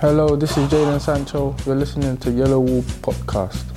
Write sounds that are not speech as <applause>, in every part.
Hello, this is Jadon Sancho. You're listening to Yellow Wall Podcast.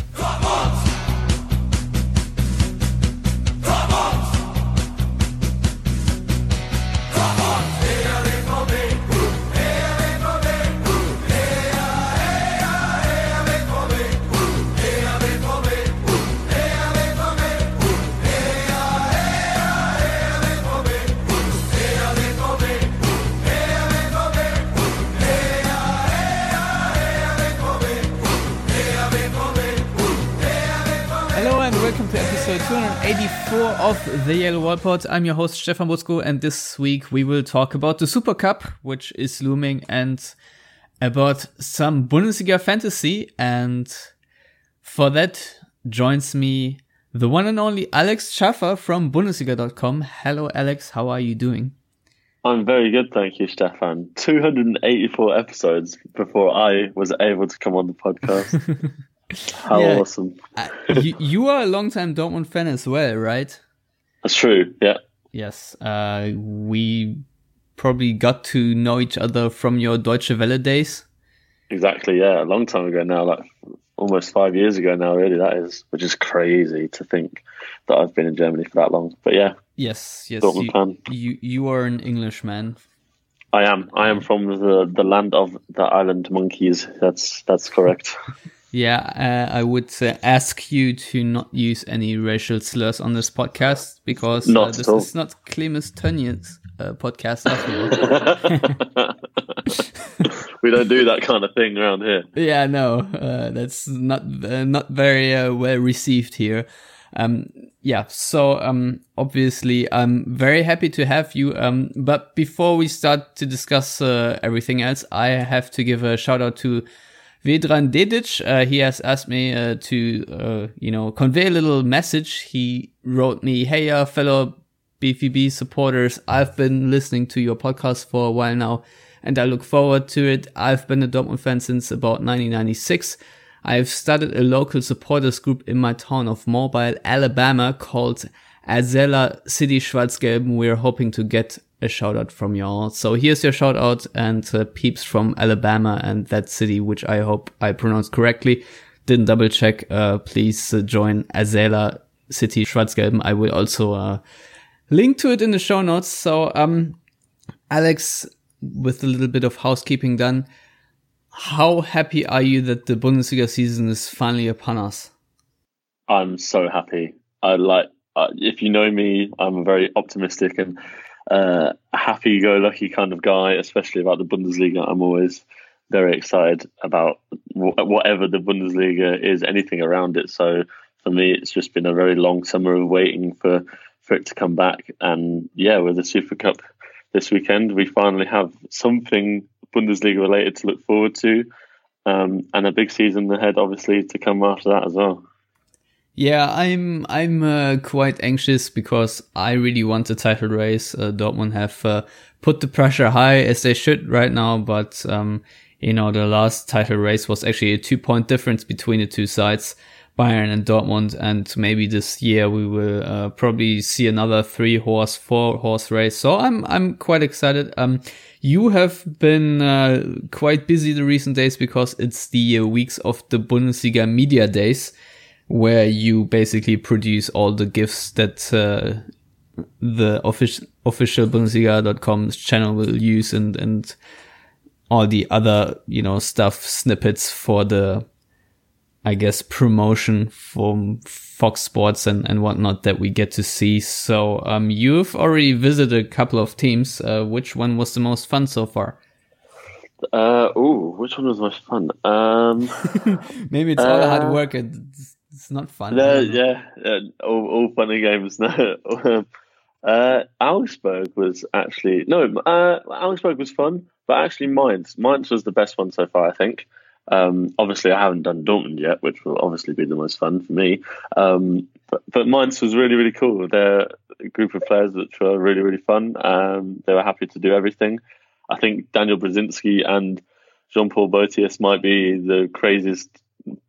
The Yellow Wall Pod. I'm your host Stefan Buczko and this week we will talk about the Super Cup, which is looming, and about some Bundesliga fantasy. And for that joins me the one and only Alex Schaffer from Bundesliga.com. Hello Alex, how are you doing? I'm very good, thank you, Stefan. 284 episodes before I was able to come on the podcast. <laughs> How Yeah. awesome. Uh, you, you are a long-time Dortmund fan as well, right? That's true, yeah. Yes, uh, we probably got to know each other from your Deutsche Welle days. Exactly, yeah. A long time ago now, like almost five years ago now, really, that is, which is crazy to think that I've been in Germany for that long. But yeah, Yes, yes. You, you you are an Englishman. I am. I am from the, the land of the island monkeys. That's that's correct. <laughs> Yeah, uh, I would uh, ask you to not use any racial slurs on this podcast because uh, this is not Clemens Tönnies uh, podcast <laughs> we don't do that kind of thing around here. yeah, no, uh, that's not uh, not very uh, well received here. Um, yeah, so um, obviously I'm very happy to have you. Um, but before we start to discuss uh, everything else, I have to give a shout out to Vedran Dedic. Uh, he has asked me uh, to, uh, you know, convey a little message. He wrote me, "Hey, uh, fellow BVB supporters, I've been listening to your podcast for a while now, and I look forward to it. I've been a Dortmund fan since about 1996. I've started a local supporters group in my town of Mobile, Alabama, called Azalea City Schwarzgelben. We're hoping to get a shout out from y'all. So here's your shout out and uh, peeps from Alabama and that city, which I hope I pronounced correctly. Didn't double check. Uh, please uh, join Azalea City Schwarzgelben. I will also, uh, link to it in the show notes. So, um, Alex, with a little bit of housekeeping done, how happy are you that the Bundesliga season is finally upon us? I'm so happy. I like uh, if you know me, I'm very optimistic and uh, happy-go-lucky kind of guy, especially about the Bundesliga. I'm always very excited about wh- whatever the Bundesliga is, anything around it. So for me, it's just been a very long summer of waiting for for it to come back. And yeah, with the Super Cup this weekend, we finally have something Bundesliga related to look forward to, um, and a big season ahead, obviously, to come after that as well. Yeah, I'm I'm uh, quite anxious because I really want the title race. Uh, Dortmund have uh, put the pressure high as they should right now, but um, you know the last title race was actually a two point difference between the two sides, Bayern and Dortmund, and maybe this year we will uh, probably see another three horse, four horse race. So I'm I'm quite excited. Um, you have been uh, quite busy the recent days because it's the uh, weeks of the Bundesliga media days where you basically produce all the gifs that uh, the official official Bundesliga.com channel will use and and all the other you know stuff snippets for the I guess promotion from Fox Sports and and whatnot that we get to see. So um, you've already visited a couple of teams. Uh, which one was the most fun so far? Uh, ooh, which one was most fun? Um, <laughs> Maybe it's all hard Uh, work and it's, it's not fun. No, yeah, uh, all, all fun and games. <laughs> No, Um, uh, Augsburg was actually no. Uh, Augsburg was fun, but actually Mainz, Mainz was the best one so far. I think. Um, obviously, I haven't done Dortmund yet, which will obviously be the most fun for me. Um, but, but Mainz was really, really cool. They're a group of players which were really, really fun. Um, they were happy to do everything. I think Daniel Brosinski and Jean Paul Boëtius might be the craziest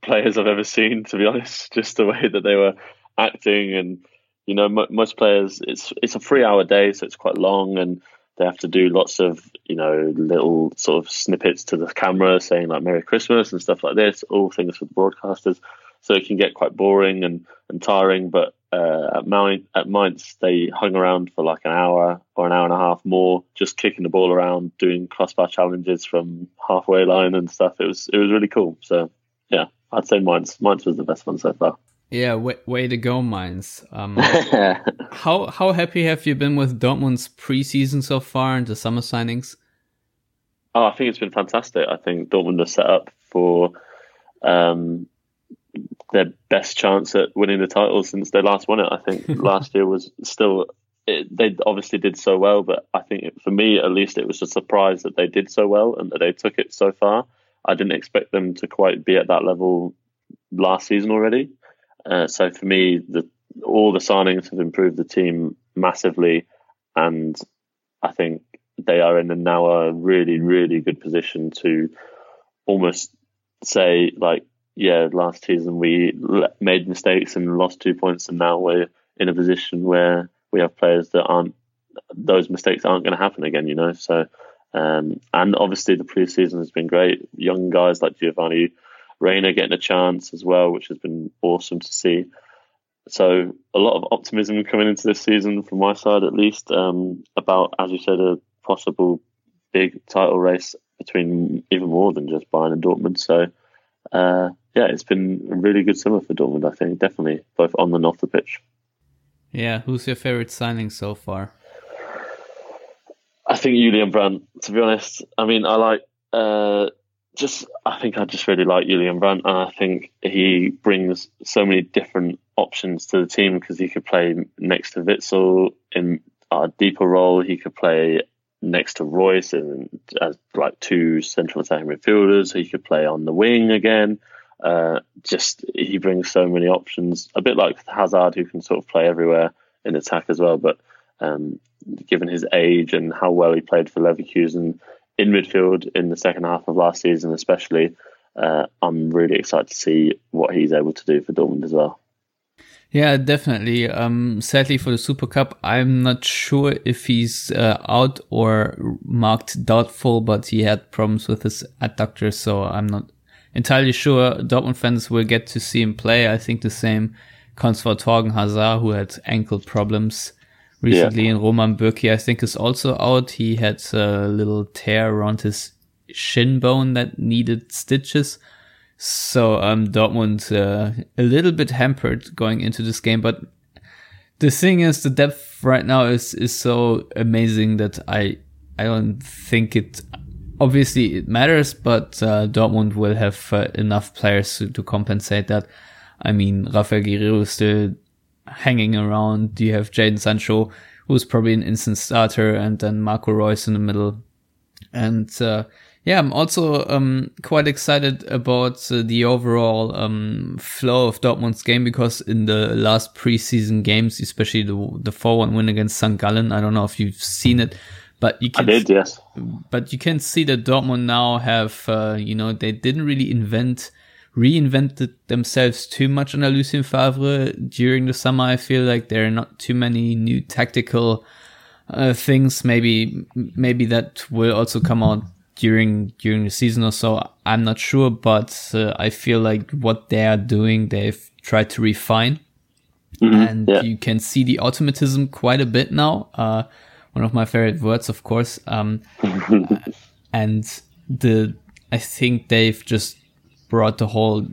players I've ever seen, to be <laughs> honest. Just the way that they were acting, and you know, m- most players, it's it's a three hour day, so it's quite long, and they have to do lots of you know little sort of snippets to the camera saying like Merry Christmas and stuff like this, all things for the broadcasters. So it can get quite boring and, and tiring. But uh, at Mainz, at Mainz, they hung around for like an hour or an hour and a half more, just kicking the ball around, doing crossbar challenges from halfway line and stuff. It was it was really cool. So yeah, I'd say Mines. Mainz was the best one so far. Yeah, way, way to go, Mainz. Um, <laughs> how how happy have you been with Dortmund's preseason so far and the summer signings? Oh, I think it's been fantastic. I think Dortmund are set up for um, their best chance at winning the title since they last won it. I think <laughs> last year was still. It, they obviously did so well, but I think it, for me at least it was a surprise that they did so well and that they took it so far. I didn't expect them to quite be at that level last season already. Uh, so for me, the, all the signings have improved the team massively, and I think they are in a, now a really, really good position to almost say like, yeah, last season we made mistakes and lost two points, and now we're in a position where we have players that aren't those mistakes aren't going to happen again. You know, so. Um, and obviously the preseason has been great. Young guys like Giovanni Reyna getting a chance as well, which has been awesome to see. So a lot of optimism coming into this season from my side, at least, um, about as you said, a possible big title race between even more than just Bayern and Dortmund. So uh, yeah, it's been a really good summer for Dortmund. I think definitely both on and off the pitch. Yeah, who's your favorite signing so far? I think Julian Brandt. To be honest, I mean, I like uh, just I think I just really like Julian Brandt, and I think he brings so many different options to the team because he could play next to Witsel in a deeper role. He could play next to Reus and as like two central attacking midfielders. He could play on the wing again. Uh, just he brings so many options. A bit like Hazard, who can sort of play everywhere in attack as well. But um, given his age and how well he played for Leverkusen, in midfield in the second half of last season, especially. Uh, I'm really excited to see what he's able to do for Dortmund as well. Yeah, definitely. Um, sadly for the Super Cup, I'm not sure if he's uh, out or marked doubtful, but he had problems with his adductor, so I'm not entirely sure Dortmund fans will get to see him play. I think the same comes for Thorgan Hazard, who had ankle problems recently. Yeah. Roman Bürki, I think, is also out. He had a little tear around his shin bone that needed stitches. So um, Dortmund uh, a little bit hampered going into this game, but the thing is, the depth right now is is so amazing that I I don't think it. Obviously, it matters, but uh, Dortmund will have uh, enough players to, to compensate that. I mean, Rafael Guerreiro is still hanging around. You have Jadon Sancho, who's probably an instant starter, and then Marco Reus in the middle. And uh, yeah, I'm also um, quite excited about uh, the overall um, flow of Dortmund's game because in the last preseason games, especially the the four one win against St. Gallen, I don't know if you've seen it, but you can. I did, yes. But you can see that Dortmund now have, uh, you know, they didn't really invent reinvented themselves too much under Lucien Favre during the summer. I feel like there are not too many new tactical uh, things. Maybe maybe that will also come out during during the season or so. I'm not sure, but uh, I feel like what they are doing, they've tried to refine. Mm-hmm, and yeah. you can see the automatism quite a bit now. Uh, one of my favorite words, of course. Um, <laughs> and the I think they've just brought the whole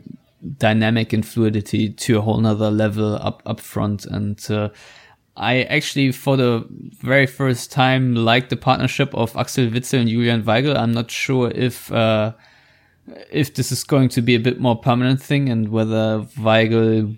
dynamic and fluidity to a whole nother level up up front and uh, I actually for the very first time liked the partnership of Axel Witsel and Julian Weigl. I'm not sure if uh, if this is going to be a bit more permanent thing and whether Weigl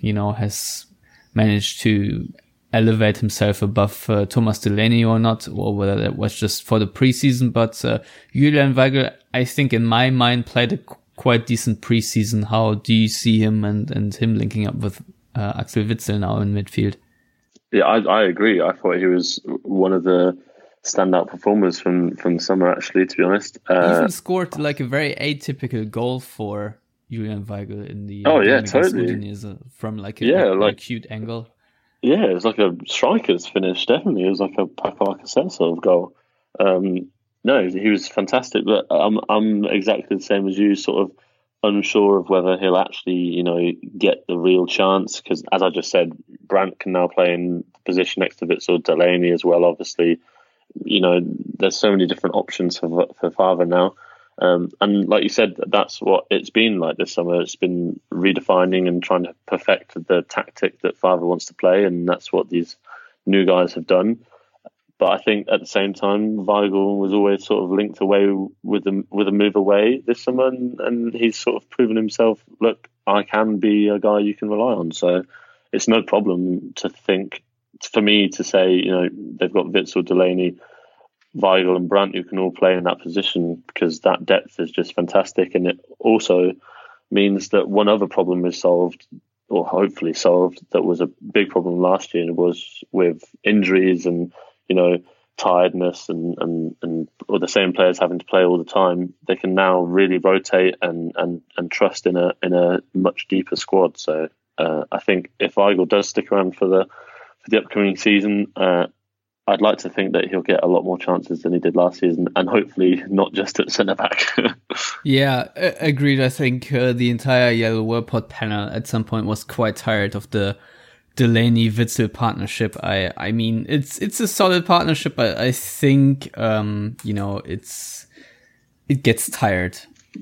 you know has managed to elevate himself above uh, Thomas Delaney or not, or whether that was just for the preseason. But uh, Julian Weigl, I think in my mind, played a quite decent preseason. How do you see him and, and him linking up with uh, Axel Witsel now in midfield? Yeah, I, I agree. I thought he was one of the standout performers from from the summer. Actually, to be honest, uh, he even scored like a very atypical goal for Julian Weigl in the oh yeah totally Udinese from like a, yeah, like, like cute angle. Yeah, it was like a striker's finish. Definitely, it was like a sort of goal. Um, no, he was fantastic. But I'm I'm exactly the same as you. Sort of unsure of whether he'll actually, you know, get the real chance. Because as I just said, Brandt can now play in the position next to Witsel Delaney as well. Obviously, you know, there's so many different options for for Favre now. Um, and like you said, that's what it's been like this summer. It's been redefining and trying to perfect the tactic that Favre wants to play, and that's what these new guys have done. But I think at the same time, Weigl was always sort of linked away with a with a move away this summer, and, and he's sort of proven himself. Look, I can be a guy you can rely on. So it's no problem to think for me to say, you know, they've got Witsel Delaney Weigl and Brandt who can all play in that position because that depth is just fantastic. And it also means that one other problem is solved, or hopefully solved, that was a big problem last year and was with injuries and, you know, tiredness and, and, and or the same players having to play all the time. They can now really rotate and, and, and trust in a in a much deeper squad. So uh, I think if Weigl does stick around for the for the upcoming season, uh, I'd like to think that he'll get a lot more chances than he did last season, and hopefully not just at centre back. <laughs> yeah, agreed. I think uh, the entire Yellow Wall Pod panel at some point was quite tired of the Delaney Witsel partnership. I I mean, it's it's a solid partnership, but I think um, you know it's it gets tired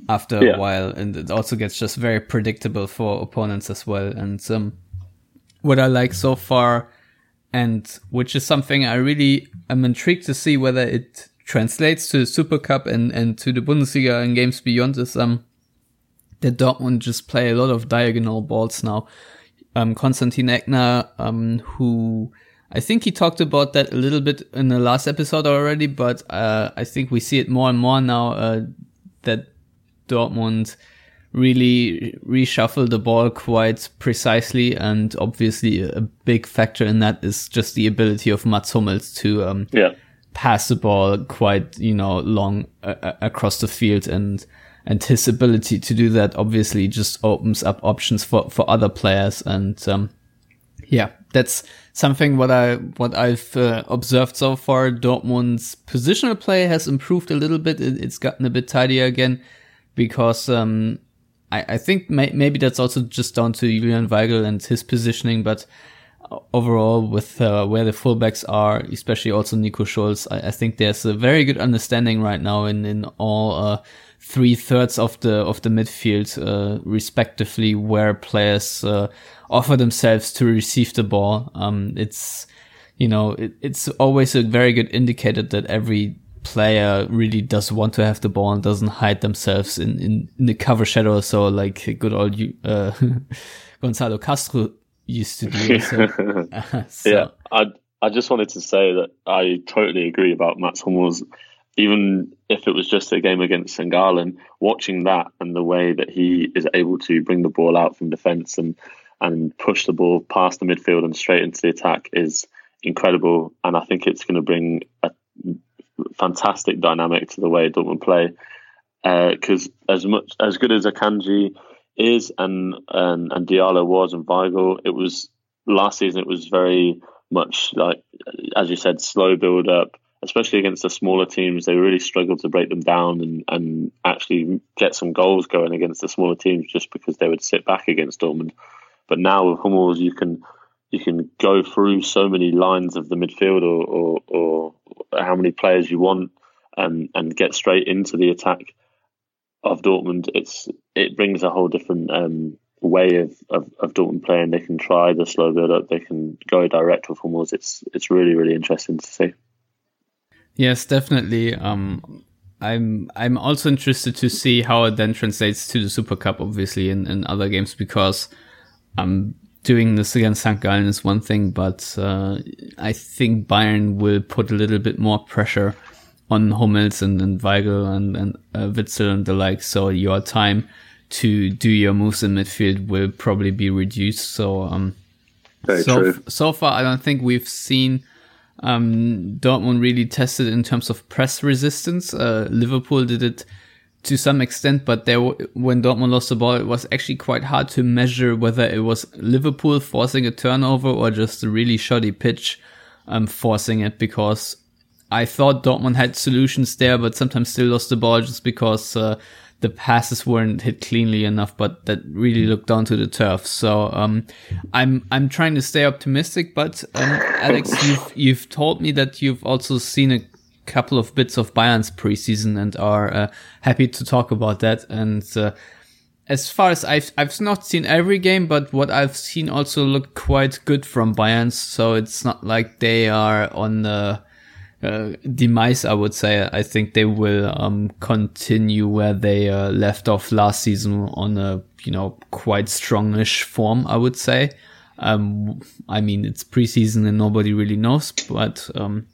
after yeah. a while, and it also gets just very predictable for opponents as well. And um, what I like so far and which is something I really am intrigued to see whether it translates to the Super Cup and, and to the Bundesliga and games beyond is um that Dortmund just play a lot of diagonal balls now. Um, Constantin Eckner, um, who I think he talked about that a little bit in the last episode already, but uh, I think we see it more and more now uh, that Dortmund really reshuffle the ball quite precisely. And obviously, a big factor in that is just the ability of Mats Hummels to um, yeah. pass the ball quite, you know, long uh, across the field. And, and his ability to do that obviously just opens up options for, for other players. And, um, yeah, that's something what I what I've uh, observed so far. Dortmund's positional play has improved a little bit. It, it's gotten a bit tidier again because um, I, I think may, maybe that's also just down to Julian Weigl and his positioning, but overall with uh, where the fullbacks are, especially also Nico Schulz, I, I, think there's a very good understanding right now in in all uh, three thirds of the of the midfield, uh, respectively, where players uh, offer themselves to receive the ball. Um, it's you know it, it's always a very good indicator that every player really does want to have the ball and doesn't hide themselves in, in, in the cover shadow. So like good old uh, <laughs> Gonzalo Castro used to do. So, <laughs> <laughs> so. Yeah, I I just wanted to say that I totally agree about Mats Hummels. Even if it was just a game against St. Watching that and the way that he is able to bring the ball out from defence and and push the ball past the midfield and straight into the attack is incredible. And I think it's going to bring a fantastic dynamic to the way Dortmund play. Because uh, as much as good as Akanji is and, and and Diallo was and Weigl, it was last season. It was very much like as you said, slow build up. Especially against the smaller teams, they really struggled to break them down and, and actually get some goals going against the smaller teams, just because they would sit back against Dortmund. But now with Hummels, you can you can go through so many lines of the midfield or, or, or how many players you want and, and get straight into the attack of Dortmund. It's it brings a whole different um, way of, of, of, Dortmund playing. They can try the slow build up. They can go direct with Hummels. It's it's really really interesting to see. Yes, definitely. Um, I'm I'm also interested to see how it then translates to the Super Cup, obviously, in, in other games because um doing this against St. Gallen is one thing, but uh, I think Bayern will put a little bit more pressure on Hummels and, and Weigl and, and uh, Witsel and the like. So your time to do your moves in midfield will probably be reduced. So, um, Very so, true. so far, I don't think we've seen um, Dortmund really tested in terms of press resistance. Uh, Liverpool did it to some extent, but there, when Dortmund lost the ball, it was actually quite hard to measure whether it was Liverpool forcing a turnover or just a really shoddy pitch um, forcing it because I thought Dortmund had solutions there, but sometimes still lost the ball just because uh, the passes weren't hit cleanly enough. But that really looked down to the turf. So um, I'm I'm trying to stay optimistic. But um, Alex, <laughs> you've you've told me that you've also seen a couple of bits of Bayern's preseason and are uh, happy to talk about that. And uh, as far as I've I've not seen every game, but what I've seen also looked quite good from Bayern. So it's not like they are on the uh, demise. I would say I think they will um, continue where they uh, left off last season on a you know quite strongish form. I would say. Um, I mean it's preseason and nobody really knows, but um,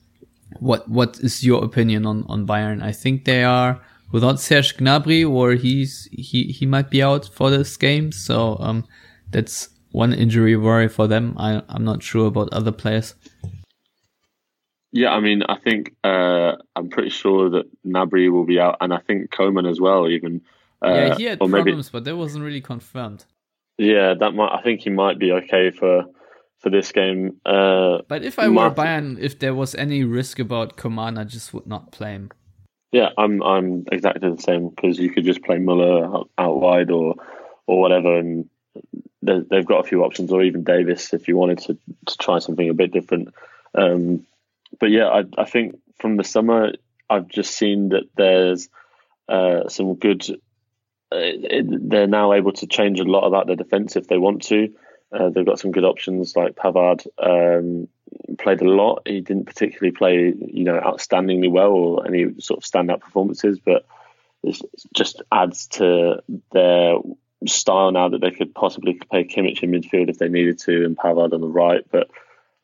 what what is your opinion on on Bayern? I think they are without Serge Gnabry, or he's he he might be out for this game. So um, that's one injury worry for them. I I'm not sure about other players. Yeah, I mean, I think uh, I'm pretty sure that Gnabry will be out, and I think Coman as well. Even uh, yeah, he had problems, maybe, but that wasn't really confirmed. Yeah, that might. I think he might be okay for for this game. Uh, but if I were Bayern, if there was any risk about Coman, I just would not play him. Yeah, I'm I'm exactly the same because you could just play Muller out, out wide or or whatever, and they've got a few options, or even Davies if you wanted to, to try something a bit different. Um, but yeah, I, I think from the summer I've just seen that there's uh, some good. Uh, it, they're now able to change a lot about their defense if they want to. Uh, they've got some good options like Pavard um, played a lot. He didn't particularly play, you know, outstandingly well or any sort of standout performances, but it just adds to their style now that they could possibly play Kimmich in midfield if they needed to and Pavard on the right. But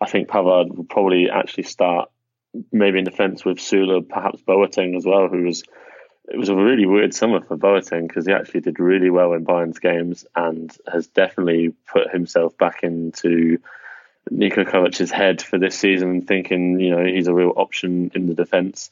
I think Pavard will probably actually start maybe in defence with Süle, perhaps Boateng as well, who was it was a really weird summer for Boateng because he actually did really well in Bayern's games and has definitely put himself back into Niko Kovac's head for this season, thinking you know he's a real option in the defence.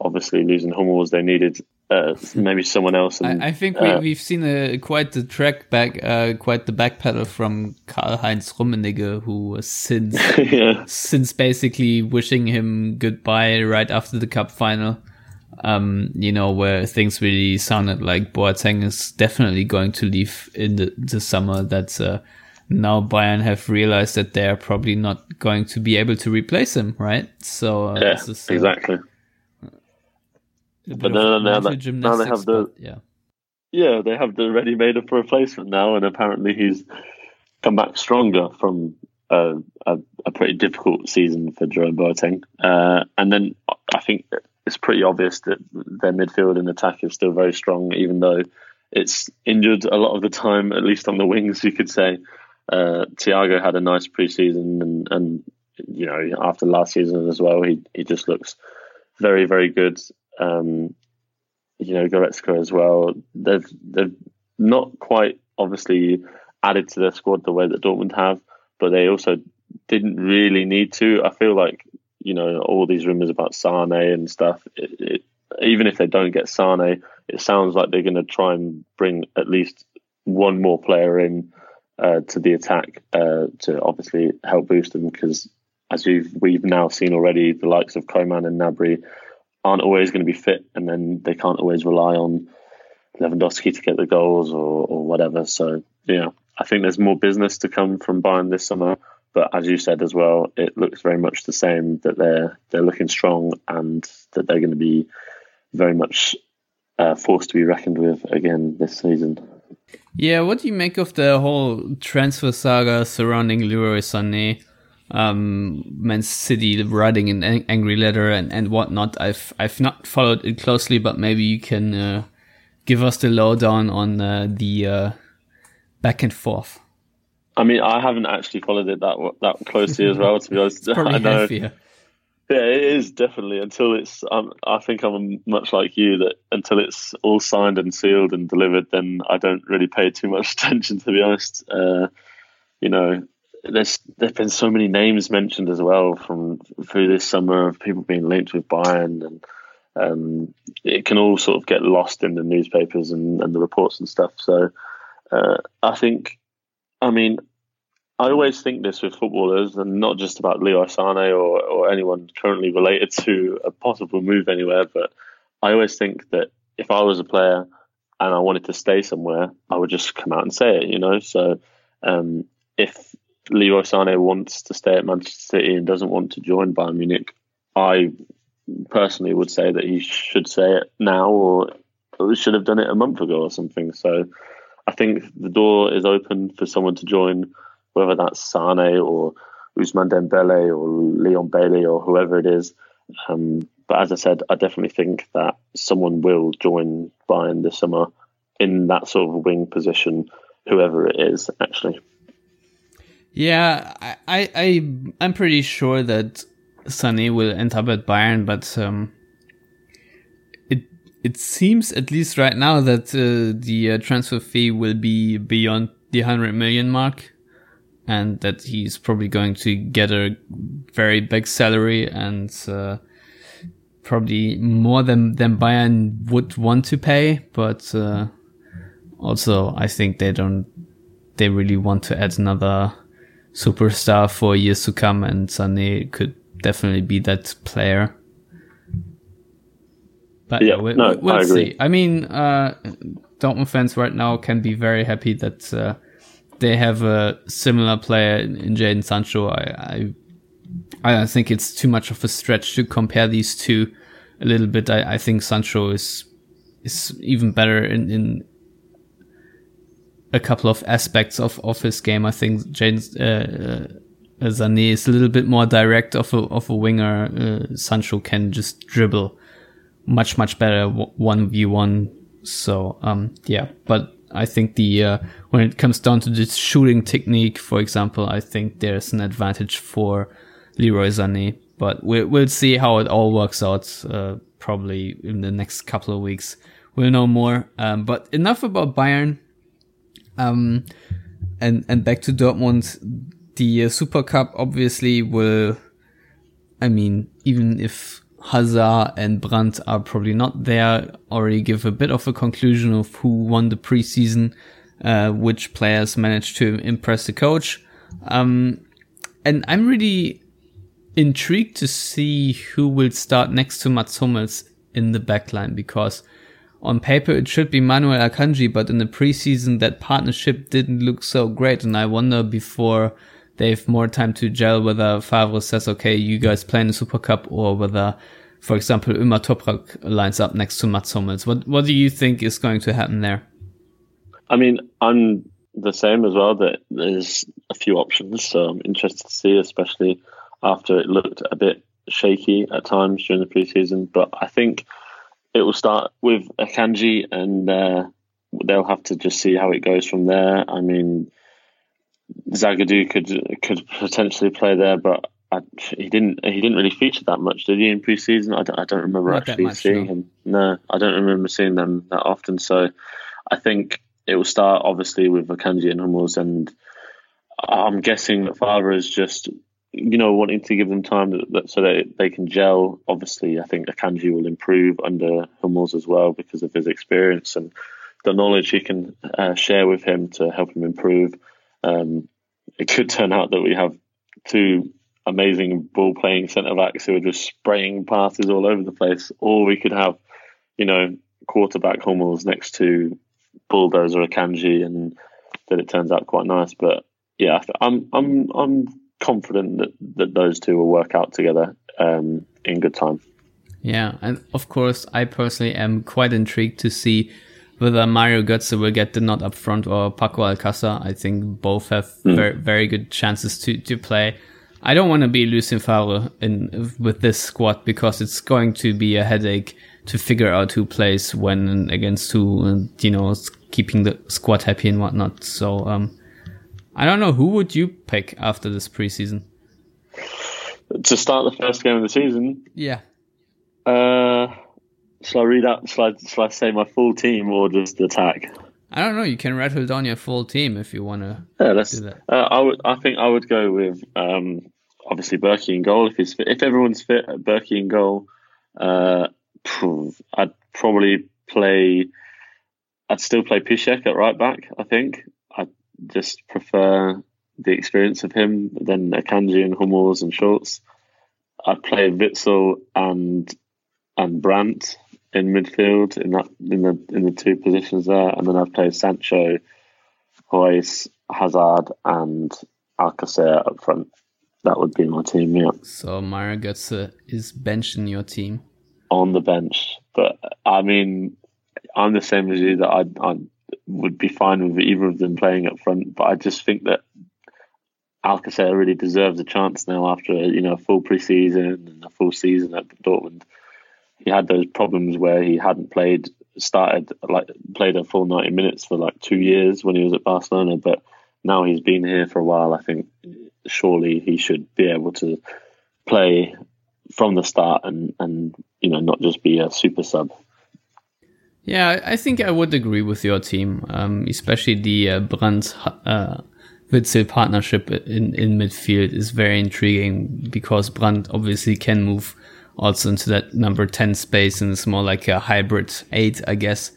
Obviously, losing Hummels, they needed uh, maybe someone else. And, <laughs> I, I, think we, uh, we've seen a, quite the track back, uh, quite the backpedal from Karl Heinz Rummenigge, who since <laughs> yeah. since basically wishing him goodbye right after the cup final um, you know, where things really sounded like Boateng is definitely going to leave in the, the summer. That uh, now Bayern have realized that they are probably not going to be able to replace him, right? So uh, yeah, is, uh, exactly. But now, they have the yeah, yeah, they have the ready-made up replacement now, and apparently he's come back stronger from a, a, a pretty difficult season for Jerome Boateng. Uh, and then I think it's pretty obvious that their midfield and attack is still very strong, even though it's injured a lot of the time, at least on the wings, you could say. Uh, Thiago had a nice preseason, and, and you know after last season as well, he he just looks very very good. Um, you know Goretzka as well. They've they've not quite obviously added to their squad the way that Dortmund have, but they also didn't really need to. I feel like you know all these rumors about Sane and stuff. It, it, even if they don't get Sane, it sounds like they're going to try and bring at least one more player in uh, to the attack uh, to obviously help boost them because as we've we've now seen already, the likes of Coman and Gnabry aren't always going to be fit, and then they can't always rely on Lewandowski to get the goals or, or whatever. So yeah, I think there's more business to come from Bayern this summer. But as you said as well, it looks very much the same that they're they're looking strong and that they're going to be very much uh, forced to be reckoned with again this season. Yeah, what do you make of the whole transfer saga surrounding Leroy Sané? Um, Man City writing an angry letter and, and whatnot. I've I've not followed it closely, but maybe you can uh, give us the lowdown on uh, the uh, back and forth. I mean, I haven't actually followed it that that closely as well. To be honest, <laughs> I know. Heavier. Yeah, it is definitely until it's. Um, I think I'm much like you that until it's all signed and sealed and delivered, then I don't really pay too much <laughs> attention. To be honest, uh, you know, there's there've been so many names mentioned as well from through this summer of people being linked with Bayern and um, it can all sort of get lost in the newspapers and, and the reports and stuff. So uh, I think, I mean, I always think this with footballers, and not just about Leo Sané or, or anyone currently related to a possible move anywhere, but I always think that if I was a player and I wanted to stay somewhere, I would just come out and say it, you know. So um, if Leroy Sané wants to stay at Manchester City and doesn't want to join Bayern Munich, I personally would say that he should say it now or should have done it a month ago or something. So I think the door is open for someone to join, whether that's Sane or Ousmane Dembele or Leon Bailey or whoever it is. Um, but as I said, I definitely think that someone will join Bayern this summer in that sort of wing position, whoever it is, actually. Yeah, I, I, I'm pretty sure that Sané will end up at Bayern, but um, it it seems at least right now that uh, the uh, transfer fee will be beyond the hundred million mark, and that he's probably going to get a very big salary and uh, probably more than than Bayern would want to pay. But uh, also, I think they don't they really want to add another superstar for years to come, and Sané could definitely be that player. But yeah, we'll, no, we'll I see. I mean, uh, Dortmund fans right now can be very happy that uh, they have a similar player in, in Jadon Sancho. I, I, I don't think it's too much of a stretch to compare these two a little bit. I, I think Sancho is is even better in, in a couple of aspects of, of his game. I think James uh, uh Sané is a little bit more direct of a of a winger. Uh, Sancho can just dribble much much better one v one. So um, yeah, but I think the uh, when it comes down to the shooting technique, for example, I think there's an advantage for Leroy Sané. But we'll we'll see how it all works out. Uh, probably in the next couple of weeks, we'll know more. Um, but enough about Bayern. Um, and and back to Dortmund the uh, Super Cup obviously will, I mean, even if Hazard and Brandt are probably not there, already give a bit of a conclusion of who won the preseason, uh, which players managed to impress the coach. Um, and I'm really intrigued to see who will start next to Mats Hummels in the backline because on paper it should be Manuel Akanji, but in the preseason that partnership didn't look so great. And I wonder before they have more time to gel whether Favre says, okay, you guys play in the Super Cup or whether, for example, Ömer Toprak lines up next to Mats Hummels. What, what do you think is going to happen there? I mean, I'm the same as well, that there's a few options. So I'm interested to see, especially after it looked a bit shaky at times during the preseason. But I think it will start with Akanji and uh, they'll have to just see how it goes from there. I mean, Zagadou could could potentially play there, but I, he didn't. He didn't really feature that much, did he, in preseason? I don't, I don't remember Not actually much, seeing no. him. No, I don't remember seeing them that often. So I think it will start obviously with Akanji and Hummels, and I'm guessing that Favre is just you know wanting to give them time that, that, so that they can gel. Obviously, I think Akanji will improve under Hummels as well because of his experience and the knowledge he can uh, share with him to help him improve um, it could turn out that we have two amazing ball playing centre backs who are just spraying passes all over the place, or we could have, you know, quarterback Hummels next to Bulldozer Akanji, and that it turns out quite nice. But yeah, I'm I'm I'm confident that, that those two will work out together um, in good time. Yeah, and of course, I personally am quite intrigued to see whether Mario Götze will get the nod up front or Paco Alcácer. I think both have mm. very, very good chances to, to play. I don't want to be Lucien Favre in with this squad because it's going to be a headache to figure out who plays when and against who, and you know, keeping the squad happy and whatnot. So, um, I don't know who would you pick after this preseason to start the first game of the season. Yeah. Uh, Shall I read out? Shall I, shall I say my full team or just attack? I don't know. You can rattle down your full team if you want to. Yeah, let's. Do that. Uh, I would. I think I would go with um, obviously Bürki in goal if he's fit. If everyone's fit, Bürki in goal. Uh, I'd probably play. I'd still play Piszczek at right back. I think just prefer the experience of him than Akanji and Hummels and Schulz. I'd play Witsel and and Brandt in midfield in that in the in the two positions there, and then I'd play Sancho, Reus, Hazard, and Alcacer up front. That would be my team, yeah. So Mario Götze is bench in your team? On the bench. But I mean, I'm the same as you that I, I would be fine with either of them playing up front. But I just think that Alcacer really deserves a chance now after you know a full preseason and a full season at Dortmund. He had those problems where he hadn't played, started like played a full ninety minutes for like two years when he was at Barcelona, but now he's been here for a while. I think surely he should be able to play from the start and and you know not just be a super sub. Yeah, I think I would agree with your team, um, especially the uh, Brandt uh, Witsel partnership in in midfield is very intriguing because Brandt obviously can move also into that number ten space and it's more like a hybrid eight, I guess.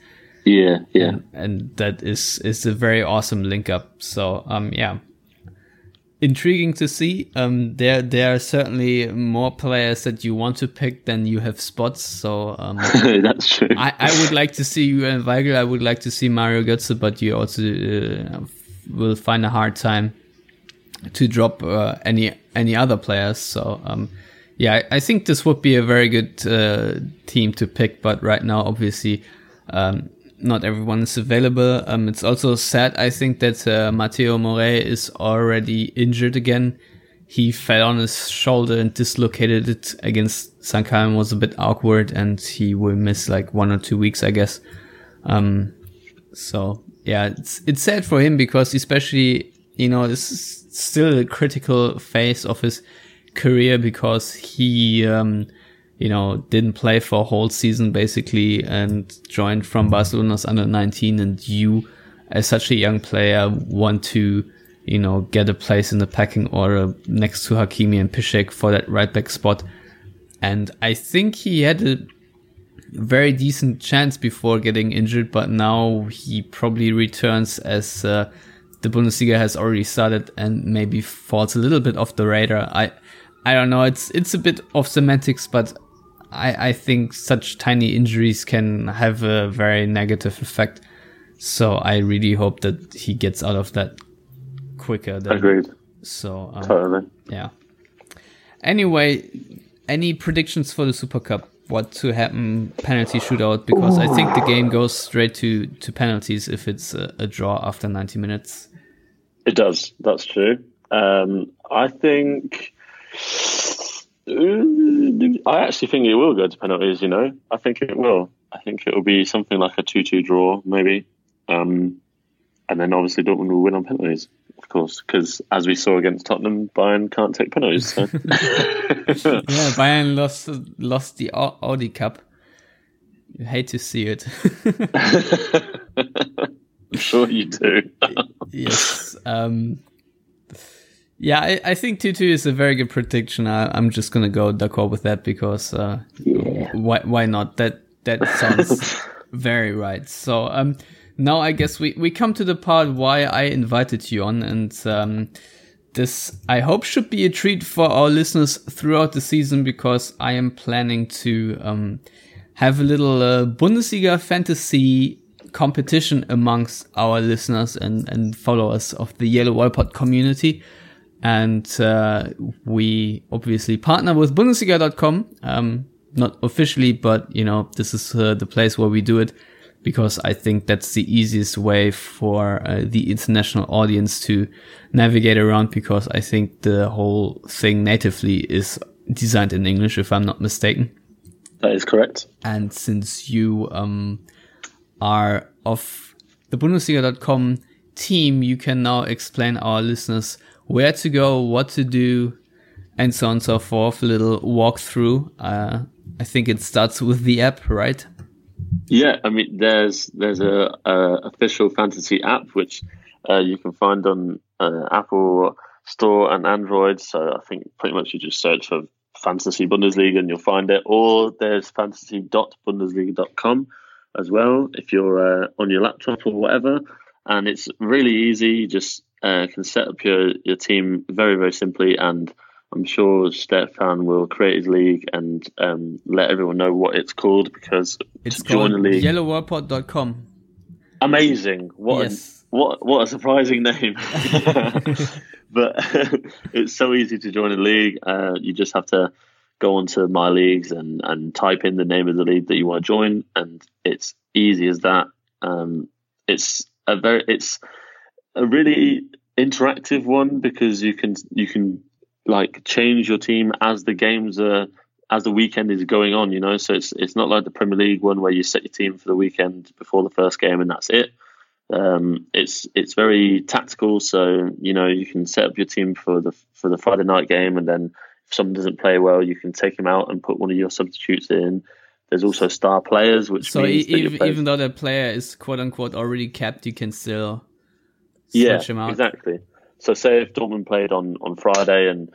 Yeah, yeah, and, and that is is a very awesome link up. So um, yeah, intriguing to see. Um, there there are certainly more players that you want to pick than you have spots. So um, <laughs> that's true. I, I would like to see you and Weigl. I would like to see Mario Götze, but you also uh, will find a hard time to drop uh, any any other players. So um, yeah, I, I, think this would be a very good uh, team to pick. But right now, obviously. Um, not everyone is available. Um, it's also sad, I think, that uh, Mateu Morey is already injured again. He fell on his shoulder and dislocated it against St. Gallen was a bit awkward and he will miss like one or two weeks, I guess. Um, so yeah, it's, it's sad for him because especially, you know, this is still a critical phase of his career because he, um, you know, didn't play for a whole season basically and joined from Barcelona's under 19 and you as such a young player want to, you know, get a place in the packing order next to Hakimi and Piszczek for that right back spot. And I think he had a very decent chance before getting injured, but now he probably returns as uh, the Bundesliga has already started and maybe falls a little bit off the radar. I I don't know. It's it's a bit of semantics, but I, I think such tiny injuries can have a very negative effect. So I really hope that he gets out of that quicker. Than, Agreed. So um, totally. Yeah. Anyway, any predictions for the Super Cup? What to happen? Penalty shootout? Because Ooh. I think the game goes straight to to penalties if it's a, a draw after ninety minutes. It does. That's true. Um, I think I actually think it will go to penalties. You know, I think it will. I think it will be something like a two-two draw, maybe, um, and then obviously Dortmund will win on penalties, of course, because as we saw against Tottenham, Bayern can't take penalties. So. <laughs> yeah, Bayern lost lost the Audi Cup. You hate to see it. <laughs> I'm sure you do. <laughs> yes. Um, yeah, I, I think 2 2 is a very good prediction. I, am just going to go d'accord with that because uh, yeah. why, why not? That that <laughs> sounds very right. So um, now I guess we, we come to the part why I invited you on. And um, this, I hope, should be a treat for our listeners throughout the season because I am planning to um, have a little uh, Bundesliga fantasy competition amongst our listeners and, and followers of the Yellow Wallpod community and uh, we obviously partner with Bundesliga.com. Um, not officially, but you know, this is uh, the place where we do it because I think that's the easiest way for uh, the international audience to navigate around because I think the whole thing natively is designed in English, if I'm not mistaken. That is correct. And since you um, are of the Bundesliga.com team, you can now explain our listeners where to go, what to do, and so on and so forth. A little walkthrough. Uh, I think it starts with the app, right? Yeah, I mean, there's there's a, a official fantasy app which uh, you can find on uh, Apple Store and Android. So I think pretty much you just search for fantasy Bundesliga and you'll find it, or there's fantasy.bundesliga.com as well if you're uh, on your laptop or whatever. And it's really easy. You just uh, can set up your, your team very, very simply. And I'm sure Stefan will create his league and um, let everyone know what it's called because it's to called join the league. yellowwallpod.com. Amazing. What Yes. a, what what a surprising name. <laughs> <laughs> but <laughs> it's so easy to join a league. Uh, you just have to go onto my leagues and, and type in the name of the league that you want to join, and it's easy as that. Um, it's a very it's a really interactive one because you can you can like change your team as the games are as the weekend is going on. You know, so it's it's not like the Premier League one where you set your team for the weekend before the first game and that's it. Um, it's it's very tactical, so you know you can set up your team for the for the Friday night game, and then if someone doesn't play well, you can take him out and put one of your substitutes in. There's also star players, which So means e- that even, players- even though the player is quote unquote already capped, you can still yeah, switch him out. exactly. So say if Dortmund played on, on Friday and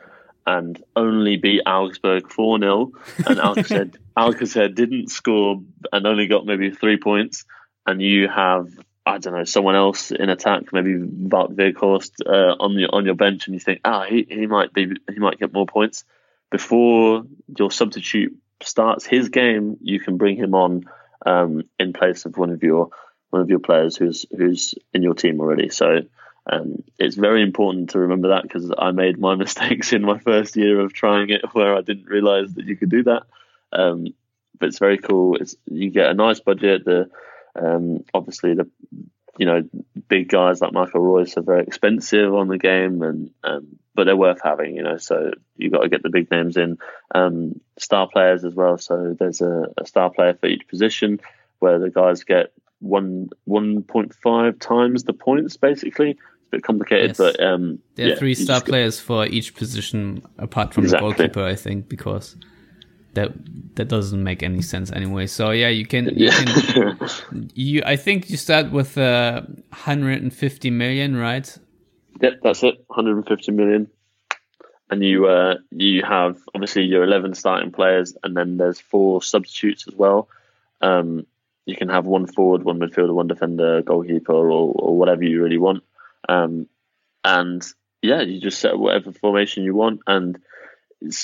and only beat Augsburg four 0 and Alcacer <laughs> Alcacer didn't score and only got maybe three points, and you have I don't know someone else in attack, maybe Bart Weghorst uh, on your on your bench, and you think ah he, he might be he might get more points before your substitute starts his game, you can bring him on um, in place of one of your one of your players who's who's in your team already. So um, it's very important to remember that because I made my <laughs> mistakes in my first year of trying it, where I didn't realize that you could do that. Um, but it's very cool. It's you get a nice budget. The um, obviously the you know big guys like Marco Reus are very expensive on the game, and um, but they're worth having. You know, so you got to get the big names in. Um, star players as well. So there's a, a star player for each position, where the guys get one one point five times the points. Basically, it's a bit complicated, Yes. but um, There are yeah, three star players for each position apart from Exactly. the goalkeeper, I think, because that that doesn't make any sense anyway. So yeah, you can you can <laughs> you I think you start with uh, 150 million, right? Yep, that's it. 150 million. And you uh, you have obviously your 11 starting players, and then there's four substitutes as well. Um, you can have one forward, one midfielder, one defender, goalkeeper, or, or whatever you really want. Um, and yeah, you just set whatever formation you want, and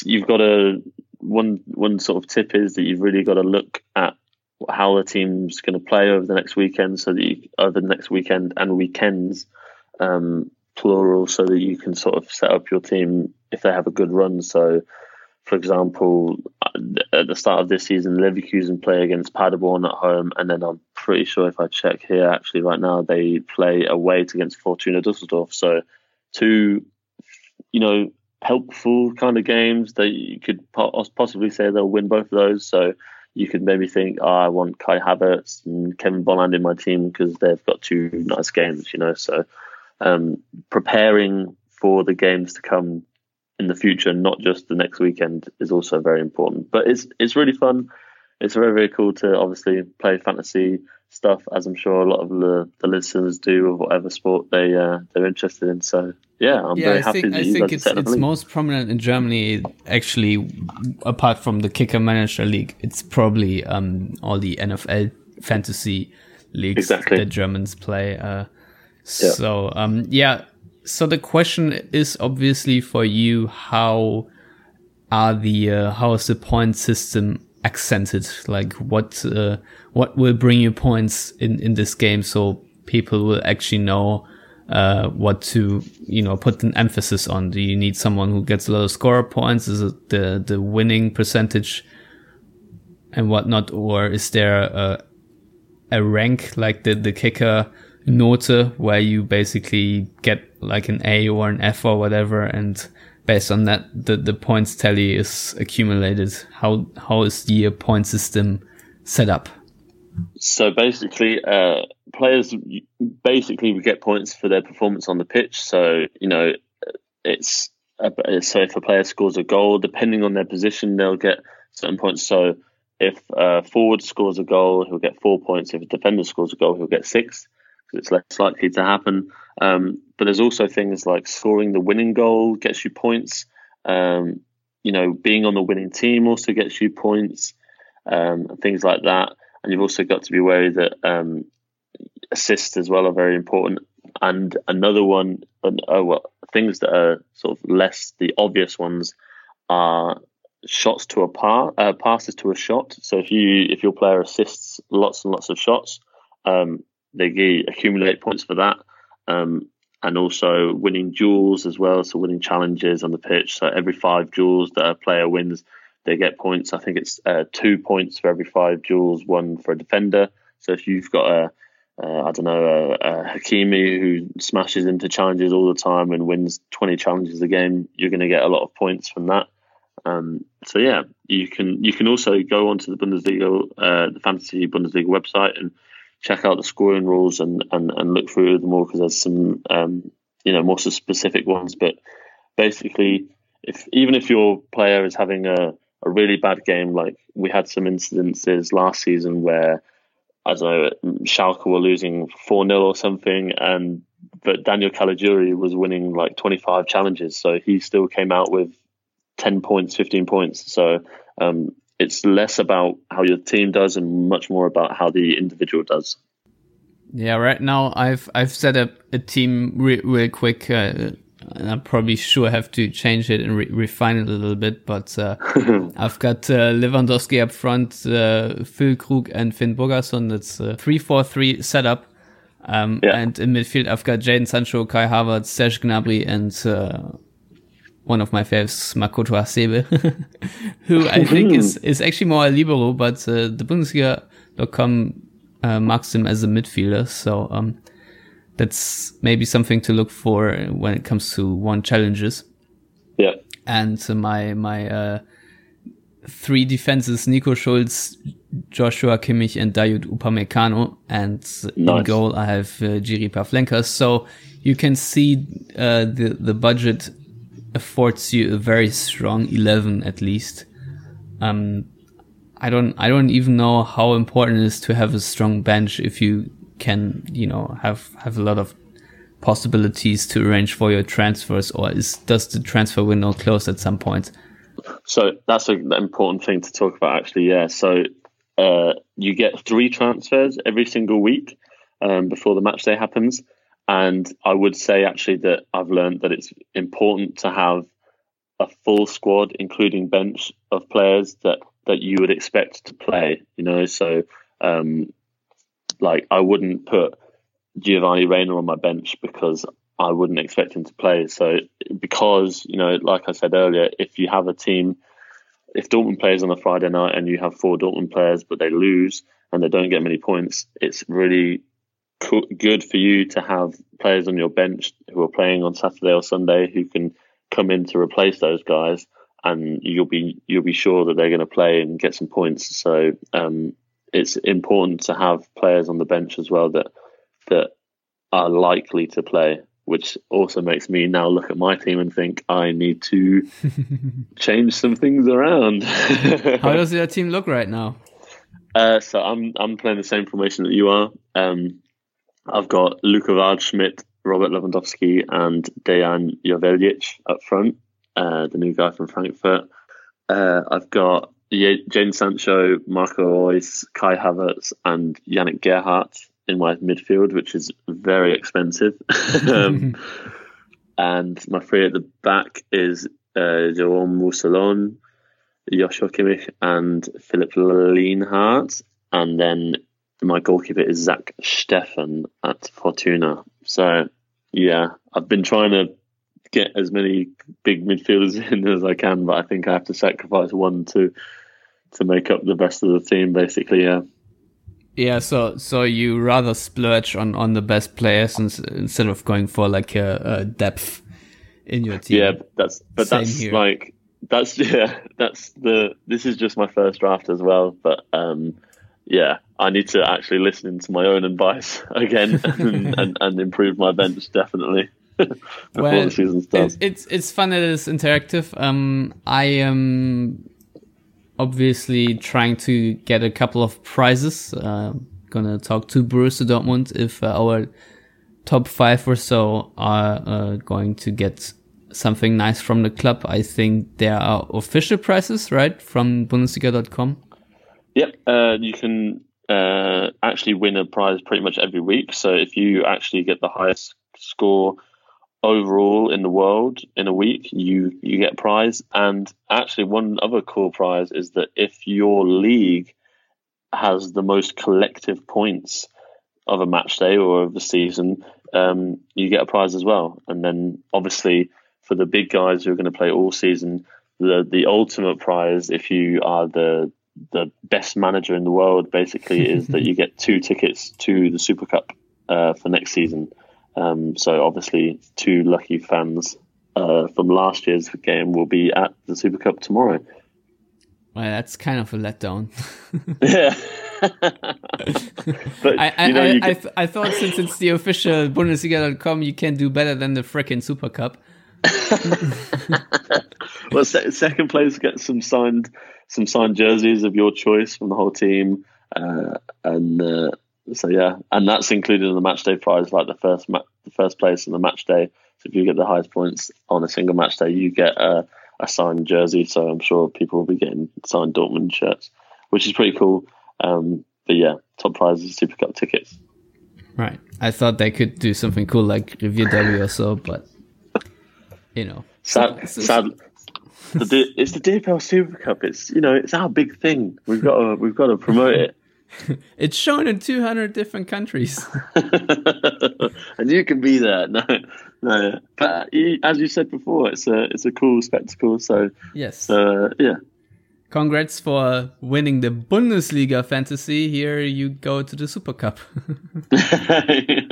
you've got a one one sort of tip is that you've really got to look at how the team's going to play over the next weekend, so that you, over the next weekend and weekends, um, plural, so that you can sort of set up your team if they have a good run. So, for example, at the start of this season, Leverkusen play against Paderborn at home, and then I'm pretty sure if I check here, actually right now they play away against Fortuna Dusseldorf. So, two, you know, helpful kind of games that you could possibly say they'll win both of those. So you could maybe think, oh, I want Kai Havertz and Kevin Volland in my team because they've got two nice games, you know. So um, preparing for the games to come in the future, not just the next weekend, is also very important. But it's it's really fun. It's very very cool to obviously play fantasy stuff, as I'm sure a lot of the, the listeners do of whatever sport they uh, they're interested in. So yeah, I'm yeah, very I happy think that I think it's setting up a it's most prominent in Germany. Actually, apart from the Kicker Manager League, it's probably um all the NFL fantasy leagues Exactly. that Germans play. Uh, so um yeah, so the question is obviously for you how are the uh, how is the point system accented? Like what uh, what will bring you points in in this game so people will actually know uh, what to you know put an emphasis on? Do you need someone who gets a lot of score points? Is it the the winning percentage and whatnot? Or is there a a rank like the the kicker note where you basically get like an A or an F or whatever and based on that the, the points tally is accumulated how how is the point system set up So basically, uh, players basically get points for their performance on the pitch. So you know, it's uh, so if a player scores a goal, depending on their position, they'll get certain points. So if a forward scores a goal, he'll get four points. If a defender scores a goal, he'll get six because it's less likely to happen. Um, but there's also things like scoring the winning goal gets you points. Um, you know, being on the winning team also gets you points um, and things like that. And you've also got to be wary that um, assists as well are very important. And another one, uh, well, things that are sort of less the obvious ones are shots to a par, uh, passes to a shot. So if you if your player assists lots and lots of shots, um, they accumulate points for that. Um, and also winning duels as well, so winning challenges on the pitch. So every five duels that a player wins, they get points. I think it's uh, two points for every five duels, one for a defender. So if you've got a I don't know, a, a Hakimi who smashes into challenges all the time and wins 20 challenges a game, you're going to get a lot of points from that. Um, so yeah, you can you can also go onto the Bundesliga, uh, the Fantasy Bundesliga website and check out the scoring rules and and, and look through them all because there's some um, you know more specific ones. But basically, if even if your player is having a, a really bad game, like we had some incidences last season where I don't know Schalke were losing four 0 or something, and but Daniel Caligiuri was winning like 25 challenges, so he still came out with 10 points, 15 points. So um, it's less about how your team does and much more about how the individual does. Yeah, right now I've I've set up a team re- real quick. Uh, and I probably sure have to change it and re- refine it a little bit. But uh, <laughs> I've got uh, Lewandowski up front, uh, Phil Krug and Finnbogason. That's a three-four-three setup. Um, yeah. And in midfield, I've got Jadon Sancho, Kai Havertz, Serge Gnabry, and uh, one of my favorites, Makoto Hasebe, <laughs> who I think is, is actually more a libero, but uh, the Bundesliga.com uh, marks him as a midfielder. So um, that's maybe something to look for when it comes to one challenges. Yeah. And uh, my my uh, three defenses: Nico Schulz, Joshua Kimmich, and Dayot Upamecano. And nice. in goal, I have uh, Jiri Pavlenka. So you can see uh, the the budget affords you a very strong 11 at least. Um, I don't, I don't even know how important it is to have a strong bench if you can, you know, have, have a lot of possibilities to arrange for your transfers or is, does the transfer window close at some point? So that's an important thing to talk about actually. Yeah. So, uh, you get three transfers every single week, um, before the match day happens. And I would say actually that I've learned that it's important to have a full squad, including bench of players that that you would expect to play. You know, so um, like I wouldn't put Giovanni Reyna on my bench because I wouldn't expect him to play. So because you know, like I said earlier, if you have a team, if Dortmund plays on a Friday night and you have four Dortmund players but they lose and they don't get many points, it's really good for you to have players on your bench who are playing on Saturday or Sunday who can come in to replace those guys, and you'll be you'll be sure that they're going to play and get some points. So um, it's important to have players on the bench as well that that are likely to play. Which also makes me now look at my team and think I need to <laughs> change some things around. How <laughs> does your team look right now? Uh, so I'm I'm playing the same formation that you are. Um, I've got Luca Waldschmidt, Robert Lewandowski, and Dejan Joveljic up front, uh, the new guy from Frankfurt. Uh, I've got Jadon Sancho, Marco Reus, Kai Havertz, and Yannick Gerhardt in my midfield, which is very expensive. <laughs> um, <laughs> and my three at the back is uh, Jerome Roussillon, Joshua Kimmich, and Philipp Lienhart. And then my goalkeeper is Zach Steffen at Fortuna. So yeah, I've been trying to get as many big midfielders <laughs> in as I can, but I think I have to sacrifice one to to make up the best of the team. Basically, yeah. Yeah, so so you rather splurge on on the best players instead of going for like a, a depth in your team. Yeah, that's but Same that's here. like that's <laughs> yeah that's the this is just my first draft as well, but um yeah, I need to actually listen to my own advice <laughs> again and, <laughs> and, and improve my bench definitely. <laughs> before well, the season starts. It's it's fun that it's interactive. Um, I am obviously trying to get a couple of prizes. Uh, gonna talk to Borussia Dortmund if uh, our top five or so are uh, going to get something nice from the club, I think there are official prices, right, from Bundesliga.com. Yep, uh, you can uh, actually win a prize pretty much every week. So if you actually get the highest score overall in the world in a week, you you get a prize. And actually, one other cool prize is that if your league has the most collective points of a match day or of the season, um, you get a prize as well. And then obviously for the big guys who are going to play all season, the the ultimate prize, if you are the the best manager in the world, basically, is that you <laughs> get two tickets to the Super Cup uh, for next season. Um, so obviously, two lucky fans uh, from last year's game will be at the Super Cup tomorrow. Well, that's kind of a letdown. <laughs> yeah. <laughs> but I you know, I, get... I, thought since it's the official Bundesliga.com, you can do better than the freaking Super Cup. well, se- second place gets some signed some signed jerseys of your choice from the whole team, uh, and uh, so yeah, and that's included in the match day prize, like the first ma- the first place in the match day. So if you get the highest points on a single match day, you get a, a signed jersey. So I'm sure people will be getting signed Dortmund shirts, which is pretty cool. Um, but yeah, top prize is Super Cup tickets. Right. I thought they could do something cool like Review W or so, but you know, sad, sad, the, it's the DFL Super Cup. It's you know it's our big thing. We've got to we've got to promote it. <laughs> it's shown in 200 different countries, <laughs> and you can be there. No, no. But as you said before, it's a it's a cool spectacle. So yes, uh, yeah. Congrats for winning the Bundesliga fantasy. Here you go to the Super Cup. <laughs> it's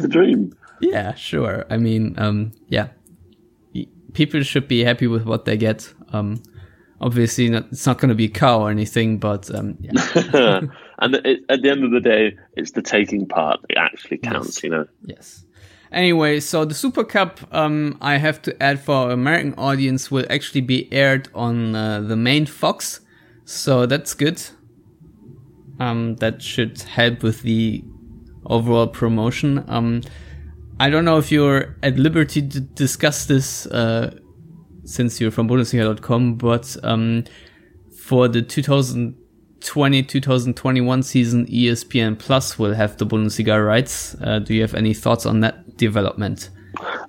the dream. Yeah, sure. I mean, um, yeah, people should be happy with what they get. Um, obviously, not, it's not going to be a cow or anything, but um, yeah. <laughs> <laughs> and it, at the end of the day, it's the taking part that actually counts. Yes. You know. Yes. Anyway, so the Super Cup, um, I have to add for our American audience, will actually be aired on uh, the main Fox, so that's good. Um, that should help with the overall promotion. Um, I don't know if you're at liberty to discuss this uh, since you're from Bundesliga.com, but um, for the 2020-2021 season, ESPN Plus will have the Bundesliga rights. Uh, do you have any thoughts on that development?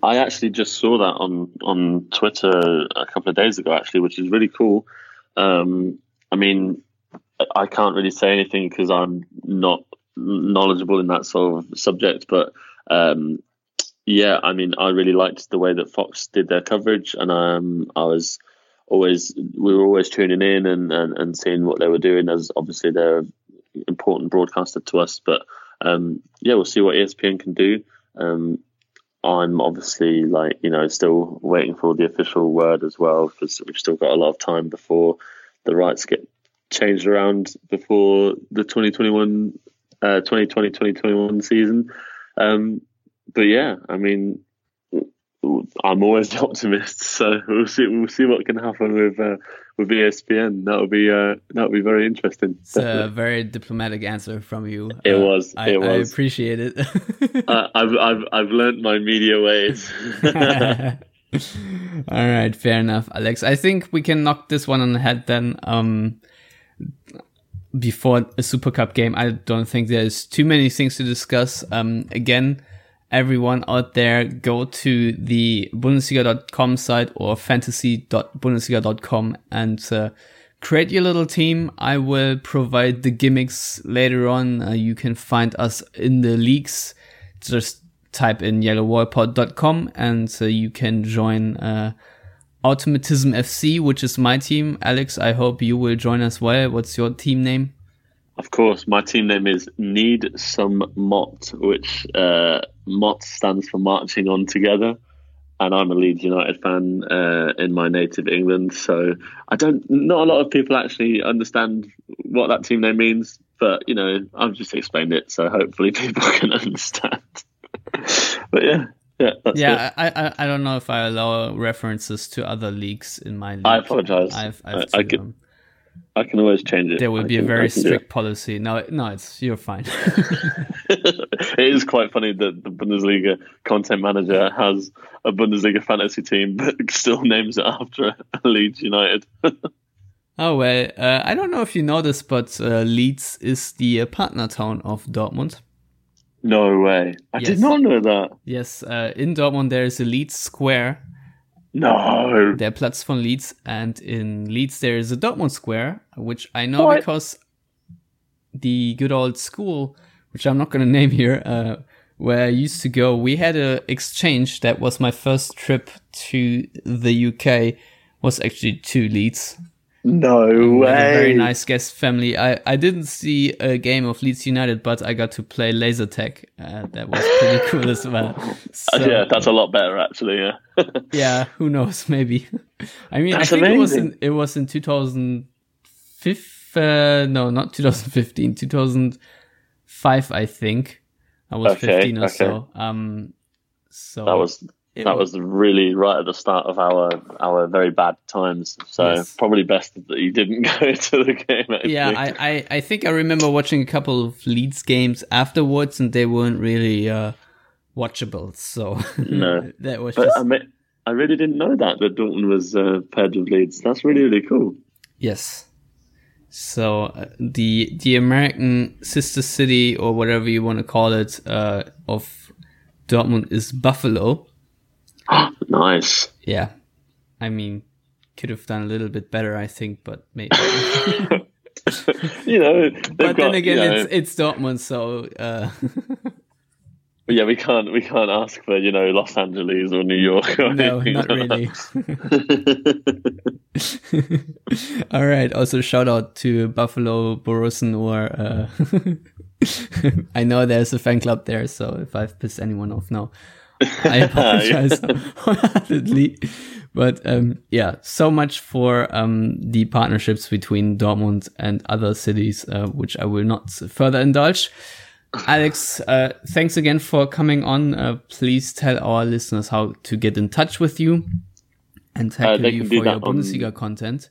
I actually just saw that on on Twitter a couple of days ago, actually, which is really cool. Um, I mean, I can't really say anything because I'm not knowledgeable in that sort of subject, but um, yeah, I mean, I really liked the way that Fox did their coverage, and um, I was always we were always tuning in and, and, and seeing what they were doing. As obviously they're an important broadcaster to us, but um, yeah, we'll see what ESPN can do. Um, I'm obviously like you know still waiting for the official word as well because we've still got a lot of time before the rights get changed around before the 2021 uh, 2020 2021 season. Um, but yeah, I mean, I'm always the <laughs> optimist, so we'll see. We'll see what can happen with uh, with ESPN. That'll be uh, that'll be very interesting. It's a very diplomatic answer from you. It uh, was. I, it was. I appreciate it. <laughs> uh, I've I've I've learned my media ways. <laughs> All right, fair enough, Alex. I think we can knock this one on the head then. Um, before a Super Cup game, I don't think there's too many things to discuss. Um, again everyone out there go to the Bundesliga.com site or fantasy.bundesliga.com and uh, create your little team. I will provide the gimmicks later on. Uh, you can find us in the leagues. Just type in yellowwallpod.com and uh, you can join uh, Automatism FC, which is my team. Alex, I hope you will join as well. What's your team name? Of course, my team name is Need Some Mott, which Mott stands for Marching On Together. And I'm a Leeds United fan uh, in my native England, so I don't. Not a lot of people actually understand what that team name means, but you know, I've just explained it, so hopefully <laughs> people can understand. <laughs> but yeah, yeah, yeah. I, I, I don't know if I allow references to other leagues in my league. I apologize. I've, I've I, I could, um, I can always change it. There will I be can, a very strict policy. No, no, it's you're fine. <laughs> <laughs> it is quite funny that the Bundesliga content manager has a Bundesliga fantasy team, but <laughs> still names it after <laughs> Leeds United. oh well, uh, I don't know if you know this, but uh, Leeds is the uh, partner town of Dortmund. No way! I yes. did not know that. Yes, uh, in Dortmund there is a Leeds Square. No, there Platz von Leeds, and in Leeds there is a Dortmund Square, which I know what? because the good old school which I'm not going <laughs> to name here, uh, where I used to go, we had an exchange. That was my first trip to the UK. Was actually to Leeds. No way. A very nice guest family. I, I didn't see a game of Leeds United, but I got to play laser tag. Uh, that was pretty <laughs> cool as well. So, <laughs> yeah, that's a lot better actually. Yeah. yeah. Who knows? Maybe. I mean, that's I think amazing. it was in it was in 2005. Uh, no, not 2015. 2000 five, I think. I was okay, 15 or okay. so. Um, so that was that was, was really right at the start of our our very bad times. So yes. probably best that you didn't <laughs> go to the game. Actually. Yeah, I, I, I think I remember watching a couple of Leeds games afterwards, and they weren't really uh, watchable. So <laughs> no, that was. But just... I, mean, I really didn't know that that Dortmund was uh, paired with Leeds. That's really really cool. Yes. So uh, the the American sister city or whatever you want to call it uh, of Dortmund is Buffalo. <gasps> nice. Yeah, I mean, could have done a little bit better, I think, but maybe. <laughs> <laughs> you know, but got, then again, you know, it's it's Dortmund, so. Uh, <laughs> yeah, we can't we can't ask for you know Los Angeles or New York. Or no, not really. <laughs> <laughs> All right. Also, shout out to Buffalo Borussen or uh, <laughs> I know there's a fan club there, so if I've pissed anyone off now, I apologize wholeheartedly. But um, yeah, so much for um, the partnerships between Dortmund and other cities, uh, which I will not further indulge. Alex, uh, thanks again for coming on. Uh, please tell our listeners how to get in touch with you and tackle uh, you for your Bundesliga content.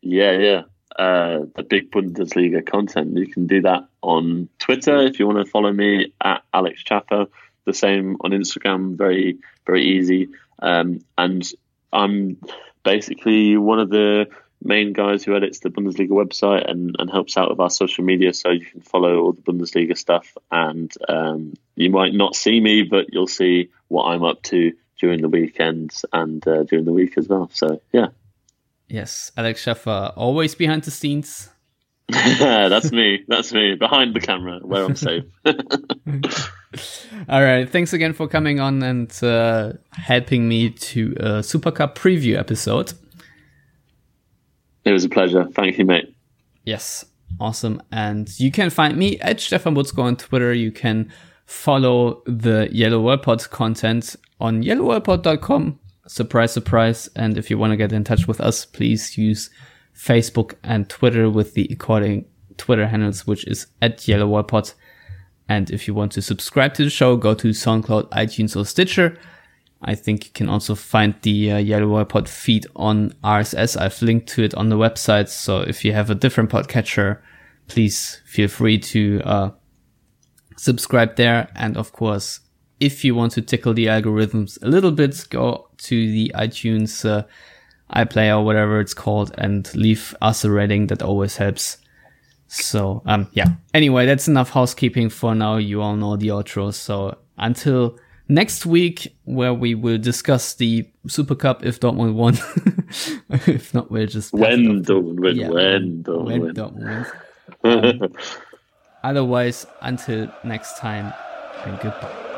Yeah, yeah. Uh, the big Bundesliga content. You can do that on Twitter if you want to follow me at Alex Schaffer. The same on Instagram. Very, very easy. Um, and I'm basically one of the main guys who edits the Bundesliga website and, and helps out with our social media. So you can follow all the Bundesliga stuff, and um, you might not see me, but you'll see what I'm up to during the weekends and uh, during the week as well. So yeah. Yes, Alex Schaffer, always behind the scenes. <laughs> That's me. That's me behind the camera where I'm safe. <laughs> All right. Thanks again for coming on and uh, helping me to a Super Cup preview episode. It was a pleasure. Thank you, mate. Yes. Awesome. And you can find me at Stefan Buczko on Twitter. You can follow the Yellow Wall Pod content on yellowwallpod.com. Surprise, surprise. And if you want to get in touch with us, please use Facebook and Twitter with the according Twitter handles, which is at yellowwordpod. And if you want to subscribe to the show, go to SoundCloud, iTunes, or Stitcher. I think you can also find the uh, Yellow Pod feed on RSS. I've linked to it on the website. So if you have a different podcatcher, please feel free to uh, subscribe there. And of course, if you want to tickle the algorithms a little bit, go to the iTunes uh, iPlayer or whatever it's called and leave us a rating. That always helps. So, um, yeah. Anyway, that's enough housekeeping for now. You all know the outro. So until next week where we will discuss the Super Cup if Dortmund won. <laughs> if not, we'll just when Dortmund win. Yeah, when Dortmund when win. Dortmund wins. <laughs> Um, otherwise, until next time, and goodbye.